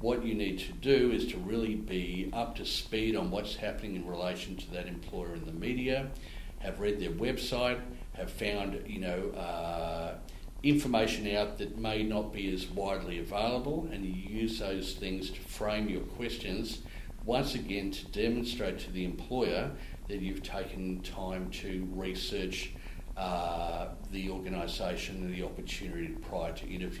what you need to do is to really be up to speed on what's happening in relation to that employer in the media, have read their website, have found, you know, uh, information out that may not be as widely available, and you use those things to frame your questions once again to demonstrate to the employer that you've taken time to research uh, the organisation and the opportunity prior to interview.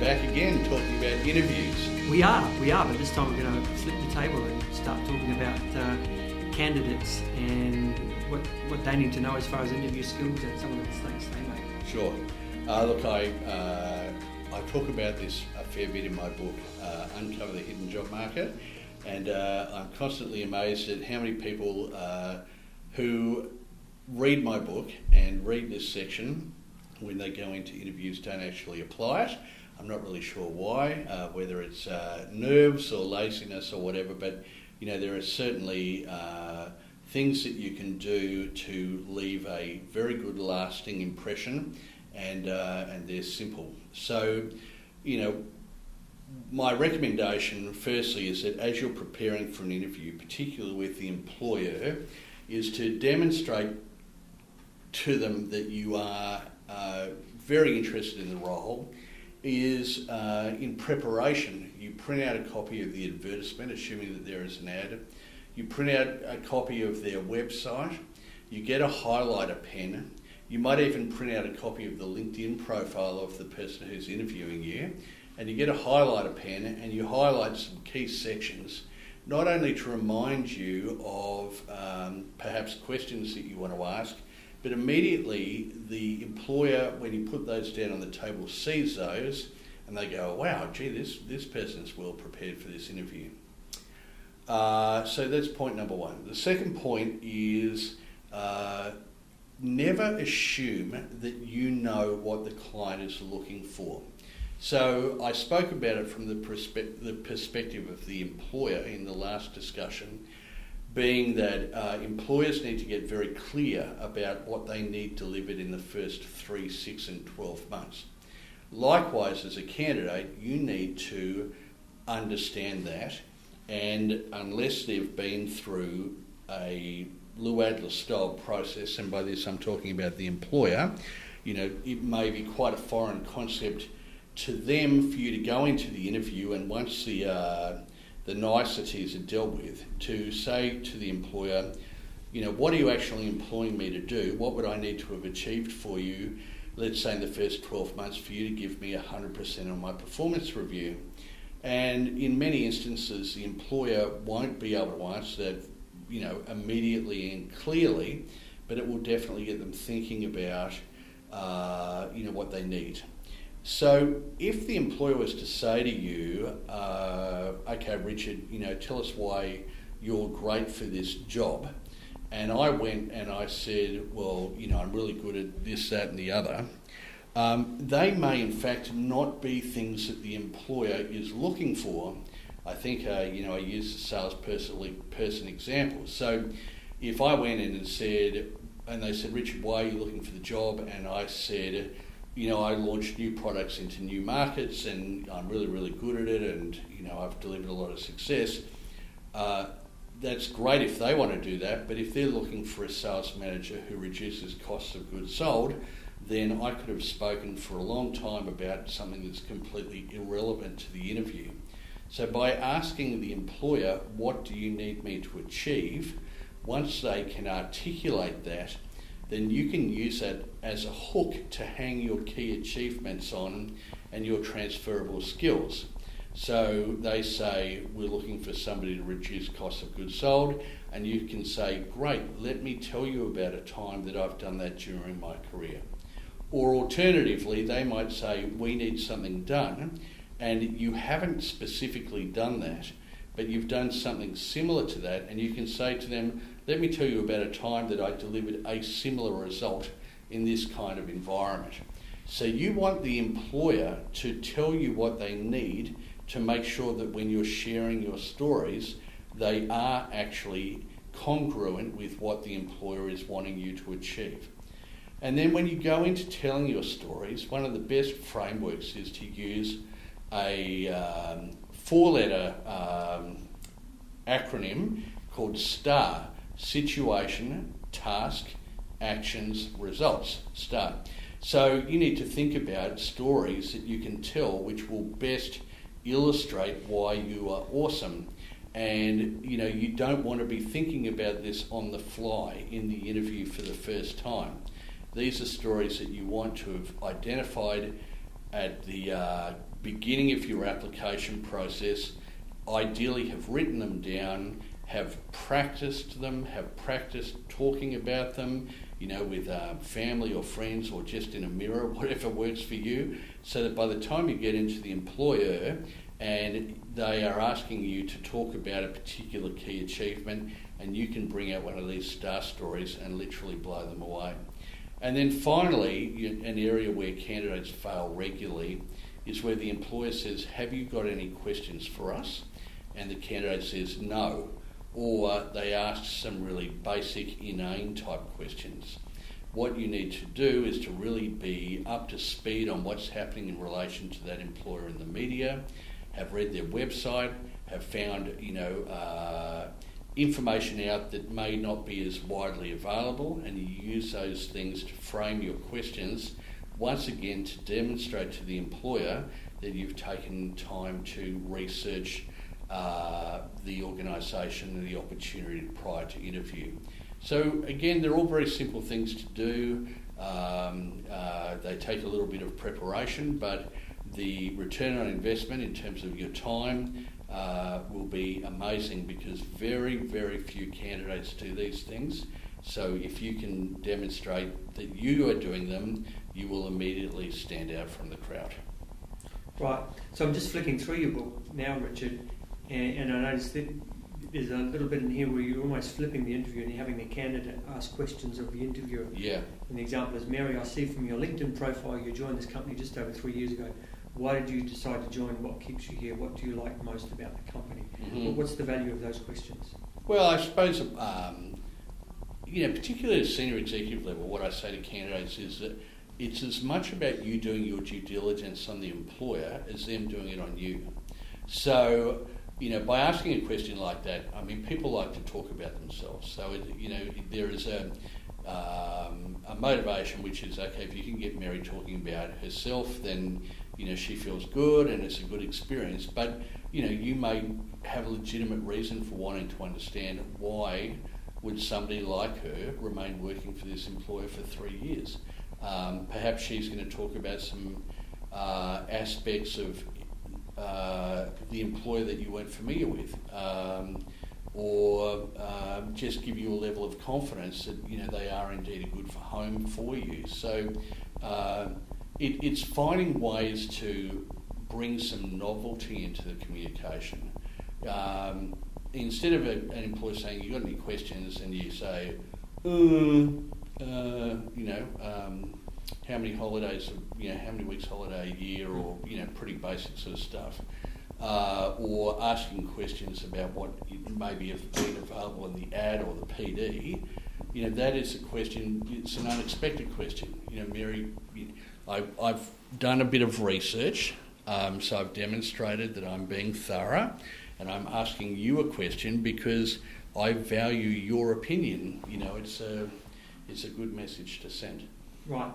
Back again talking about interviews. We are, we are, but this time we're going to flip the table and start talking about uh, candidates and what, what they need to know as far as interview skills and some of the mistakes they make. Sure. Uh, look, I, uh, I talk about this a fair bit in my book, uh, Uncover the Hidden Job Market, and uh, I'm constantly amazed at how many people uh, who read my book and read this section when they go into interviews don't actually apply it. I'm not really sure why, uh, whether it's uh, nerves or laziness or whatever, but you know there are certainly uh, things that you can do to leave a very good lasting impression, and uh, and they're simple. So, you know, my recommendation firstly is that as you're preparing for an interview, particularly with the employer, is to demonstrate to them that you are uh, very interested in the role is uh, in preparation. You print out a copy of the advertisement, assuming that there is an ad. You print out a copy of their website. You get a highlighter pen. You might even print out a copy of the LinkedIn profile of the person who's interviewing you. And you get a highlighter pen and you highlight some key sections, not only to remind you of um, perhaps questions that you want to ask, but immediately the employer, when you put those down on the table, sees those and they go, wow, gee, this, this person's well prepared for this interview. Uh, so that's point number one. The second point is uh, never assume that you know what the client is looking for. So I spoke about it from the, perspe- the perspective of the employer in the last discussion being that uh, employers need to get very clear about what they need delivered in the first three, six, and 12 months. Likewise, as a candidate, you need to understand that, and unless they've been through a Lou Adler style process, and by this I'm talking about the employer, you know, it may be quite a foreign concept to them for you to go into the interview, and once the uh, the niceties are dealt with, to say to the employer, you know, what are you actually employing me to do? What would I need to have achieved for you, let's say in the first 12 months, for you to give me 100% on my performance review? And in many instances, the employer won't be able to answer that, you know, immediately and clearly, but it will definitely get them thinking about, uh, you know, what they need. So, if the employer was to say to you, uh, "Okay, Richard, you know, tell us why you're great for this job," and I went and I said, "Well, you know, I'm really good at this, that, and the other," um, they may in fact not be things that the employer is looking for. I think, uh, you know, I used the salesperson person example. So, if I went in and said, and they said, "Richard, why are you looking for the job?" and I said you know, I launch new products into new markets and I'm really, really good at it and, you know, I've delivered a lot of success. Uh, that's great if they want to do that, but if they're looking for a sales manager who reduces costs of goods sold, then I could have spoken for a long time about something that's completely irrelevant to the interview. So by asking the employer, what do you need me to achieve, once they can articulate that, then you can use that as a hook to hang your key achievements on and your transferable skills. So they say, We're looking for somebody to reduce cost of goods sold, and you can say, Great, let me tell you about a time that I've done that during my career. Or alternatively, they might say, We need something done, and you haven't specifically done that, but you've done something similar to that, and you can say to them, Let me tell you about a time that I delivered a similar result in this kind of environment. So you want the employer to tell you what they need to make sure that when you're sharing your stories, they are actually congruent with what the employer is wanting you to achieve. And then when you go into telling your stories, one of the best frameworks is to use a um, four letter um, acronym called STAR Situation, Task, Actions, Results. STAR. So you need to think about stories that you can tell which will best illustrate why you are awesome. And you know, you don't want to be thinking about this on the fly in the interview for the first time. These are stories that you want to have identified at the uh, beginning of your application process, ideally have written them down, have practiced them, have practiced talking about them, you know, with uh, family or friends or just in a mirror, whatever works for you, so that by the time you get into the employer and they are asking you to talk about a particular key achievement, and you can bring out one of these star stories and literally blow them away. And then finally, an area where candidates fail regularly is where the employer says, Have you got any questions for us? And the candidate says, No. Or they ask some really basic, inane type questions. What you need to do is to really be up to speed on what's happening in relation to that employer in the media, have read their website, have found, you know, uh, information out that may not be as widely available, and you use those things to frame your questions once again to demonstrate to the employer that you've taken time to research uh, the organisation and the opportunity prior to interview. So again, they're all very simple things to do. Um, uh, they take a little bit of preparation, but the return on investment in terms of your time uh, will be amazing because very, very few candidates do these things. So if you can demonstrate that you are doing them, you will immediately stand out from the crowd. Right. So I'm just flicking through your book now, Richard, and, and I noticed that there's a little bit in here where you're almost flipping the interview and you're having the candidate ask questions of the interviewer. Yeah. And the example is Mary, I see from your LinkedIn profile you joined this company just over three years ago. Why did you decide to join? What keeps you here? What do you like most about the company? Mm-hmm. What's the value of those questions? Well, I suppose, um, you know, particularly at senior executive level, what I say to candidates is that it's as much about you doing your due diligence on the employer as them doing it on you. So, you know, by asking a question like that, I mean, people like to talk about themselves. So, it, you know, there is a, um, a motivation which is okay, if you can get Mary talking about herself, then, you know, she feels good and it's a good experience. But, you know, you may have a legitimate reason for wanting to understand why would somebody like her remain working for this employer for three years. Um, perhaps she's going to talk about some uh, aspects of uh, the employer that you weren't familiar with, um, or um, just give you a level of confidence that you know they are indeed a good for home for you. So uh, it, it's finding ways to bring some novelty into the communication. Um, instead of a, an employer saying, "You got any questions?" and you say, uh, uh, you know, um, how many holidays, you know, how many weeks holiday a year, or you know, pretty basic sort of stuff, uh, or asking questions about what maybe have been available in the ad or the PD. You know, that is a question. It's an unexpected question. You know, Mary, I, I've done a bit of research, um, so I've demonstrated that I'm being thorough, and I'm asking you a question because I value your opinion. You know, it's a is a good message to send. Right.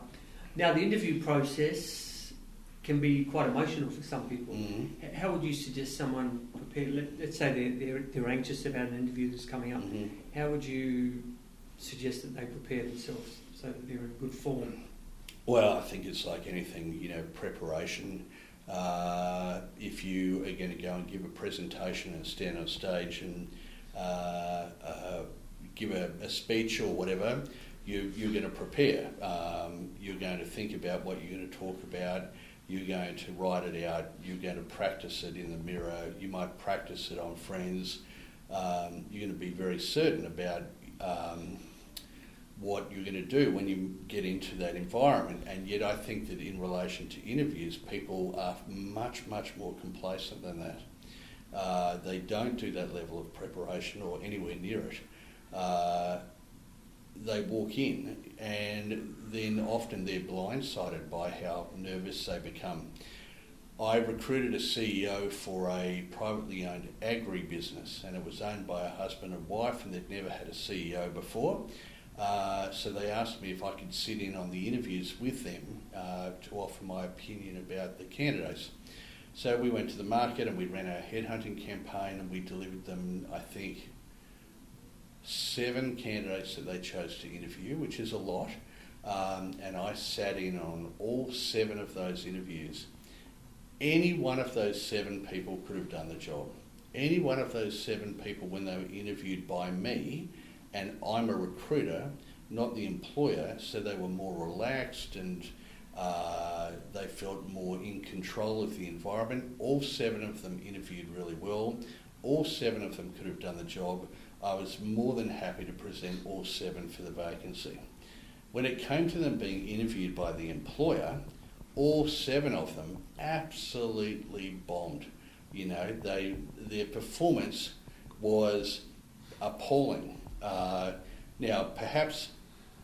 Now, the interview process can be quite emotional for some people. Mm-hmm. How would you suggest someone prepare? Let, us say they're, they're, they're, anxious about an interview that's coming up. Mm-hmm. How would you suggest that they prepare themselves so that they're in good form? Well, I think it's like anything, you know, preparation. Uh, if you are going to go and give a presentation and stand on stage and uh, uh, give a, a, speech or whatever, you, you're going to prepare. Um, you're going to think about what you're going to talk about. you're going to write it out, you're going to practice it in the mirror, you might practice it on friends. Um, you're going to be very certain about um, what you're going to do when you get into that environment. And yet, I think that in relation to interviews, people are much, much more complacent than that. Uh, they don't do that level of preparation or anywhere near it. Uh, they walk in and then often they're blindsided by how nervous they become. I recruited a CEO for a privately owned agri business and it was owned by a husband and wife and they'd never had a CEO before. Uh, so they asked me if I could sit in on the interviews with them uh, to offer my opinion about the candidates. So we went to the market and we ran a headhunting campaign and we delivered them, I think, seven candidates that they chose to interview, which is a lot. Um, and I sat in on all seven of those interviews. Any one of those seven people could have done the job. Any one of those seven people, when they were interviewed by me, and I'm a recruiter, not the employer, so they were more relaxed and uh, they felt more in control of the environment. All seven of them interviewed really well. All seven of them could have done the job. I was more than happy to present all seven for the vacancy. When it came to them being interviewed by the employer, all seven of them absolutely bombed. You know, they their performance was appalling. Uh, now, perhaps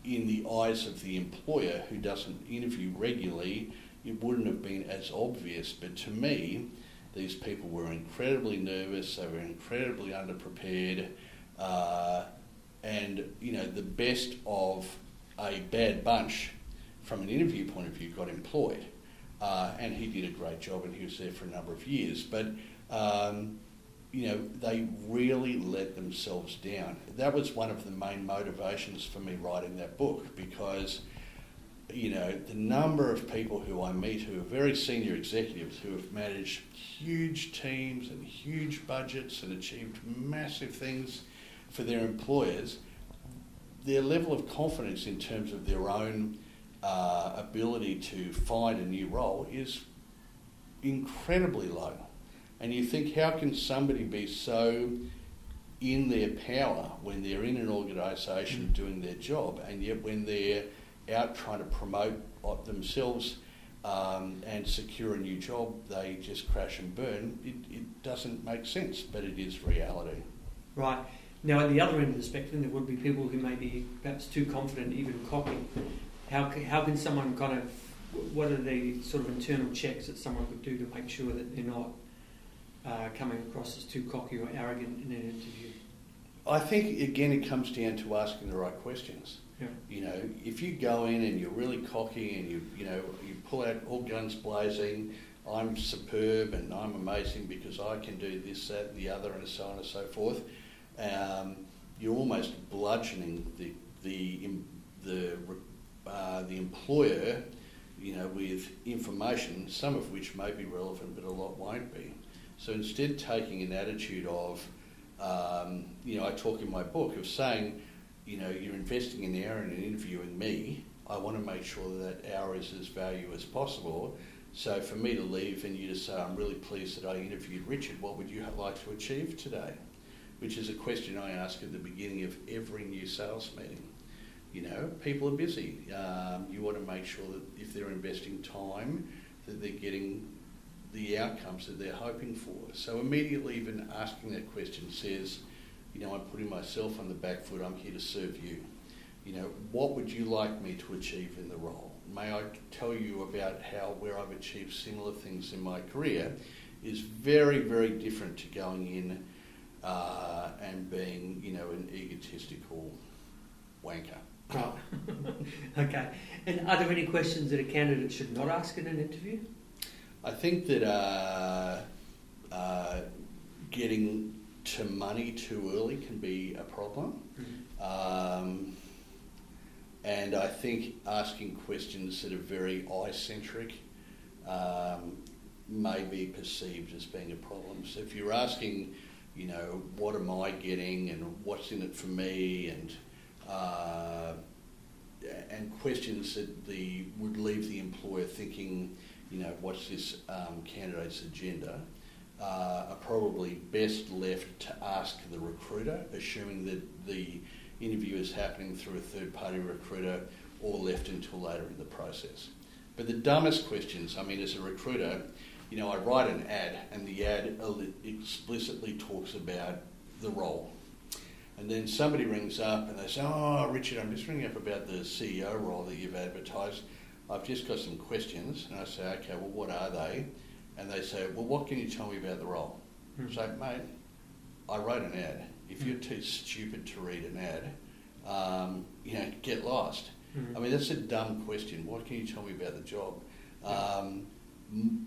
in the eyes of the employer who doesn't interview regularly, it wouldn't have been as obvious. But to me, these people were incredibly nervous. They were incredibly underprepared. Uh, and you know the best of a bad bunch from an interview point of view got employed, uh, and he did a great job, and he was there for a number of years. But um, you know they really let themselves down. That was one of the main motivations for me writing that book because you know, the number of people who I meet who are very senior executives who have managed huge teams and huge budgets and achieved massive things for their employers, their level of confidence in terms of their own uh, ability to find a new role is incredibly low. And you think, how can somebody be so in their power when they're in an organisation mm. doing their job, and yet when they're out trying to promote themselves um, and secure a new job, they just crash and burn? It, it doesn't make sense, but it is reality. Right. Now, at the other end of the spectrum, there would be people who may be perhaps too confident, even cocky. How, how can someone kind of, what are the sort of internal checks that someone could do to make sure that they're not uh, coming across as too cocky or arrogant in an interview? I think, again, it comes down to asking the right questions. Yeah. You know, if you go in and you're really cocky and you, you know, you pull out all guns blazing, I'm superb and I'm amazing because I can do this, that, and the other, and so on and so forth um, you're almost bludgeoning the the the uh, the employer, you know, with information, some of which may be relevant, but a lot won't be. So instead, taking an attitude of, um, you know, I talk in my book of saying, you know, you're investing an hour in interviewing me. I want to make sure that that hour is as valuable as possible. So for me to leave and you to say, I'm really pleased that I interviewed Richard, what would you like to achieve today? which is a question I ask at the beginning of every new sales meeting. You know, people are busy. Um, you want to make sure that if they're investing time, that they're getting the outcomes that they're hoping for. So immediately, even asking that question says, you know, I'm putting myself on the back foot. I'm here to serve you. You know, what would you like me to achieve in the role? May I tell you about how where I've achieved similar things in my career is very, very different to going in uh, and being, you know, an egotistical wanker. Right. okay. And are there any questions that a candidate should not ask in an interview? I think that uh, uh, getting to money too early can be a problem. Mm-hmm. Um, and I think asking questions that are very eye centric um, may be perceived as being a problem. So if you're asking, you know, what am I getting and what's in it for me and uh, and questions that the would leave the employer thinking, you know, what's this um, candidate's agenda, uh, are probably best left to ask the recruiter, assuming that the interview is happening through a third party recruiter or left until later in the process. But the dumbest questions, I mean, as a recruiter, you know, I write an ad and the ad explicitly talks about the role. And then somebody rings up and they say, Oh, Richard, I'm just ringing up about the CEO role that you've advertised. I've just got some questions. And I say, Okay, well, what are they? And they say, Well, what can you tell me about the role? Mm. So, mate, I wrote an ad. If you're too stupid to read an ad, um, you know, get lost. Mm. I mean, that's a dumb question. What can you tell me about the job? Um,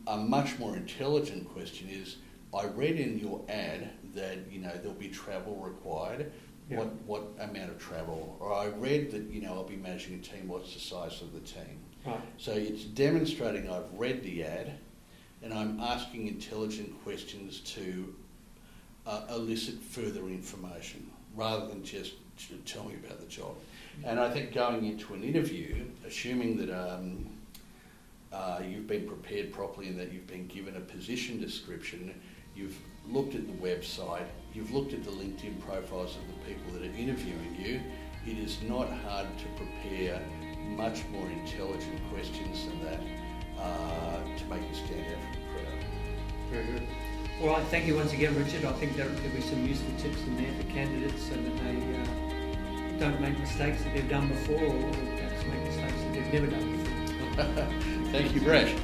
a much more intelligent question is, I read in your ad that you know there'll be travel required. Yeah. What what amount of travel? Or I read that you know I'll be managing a team. What's the size of the team? Right. So it's demonstrating I've read the ad, and I'm asking intelligent questions to uh, elicit further information rather than just tell me about the job. And I think going into an interview, assuming that um, uh, you've been prepared properly and that you've been given a position description, you've looked at the website, you've looked at the LinkedIn profiles of the people that are interviewing you, it is not hard to prepare much more intelligent questions than that uh, to make you stand out from the crowd. Very good. All right, thank you once again, Richard. I think there'll be some useful tips in there for candidates so that they uh, don't make mistakes that they've done before or perhaps make mistakes that they've never done before. thank you, Brett.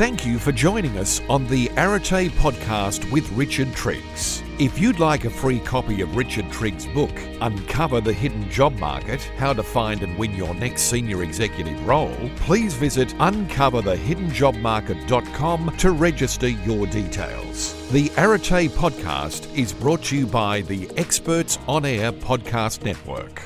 Thank you for joining us on the Arete podcast with Richard Triggs. If you'd like a free copy of Richard Triggs' book, Uncover the Hidden Job Market How to Find and Win Your Next Senior Executive Role, please visit uncoverthehiddenjobmarket.com to register your details. The Arete podcast is brought to you by the Experts On Air Podcast Network.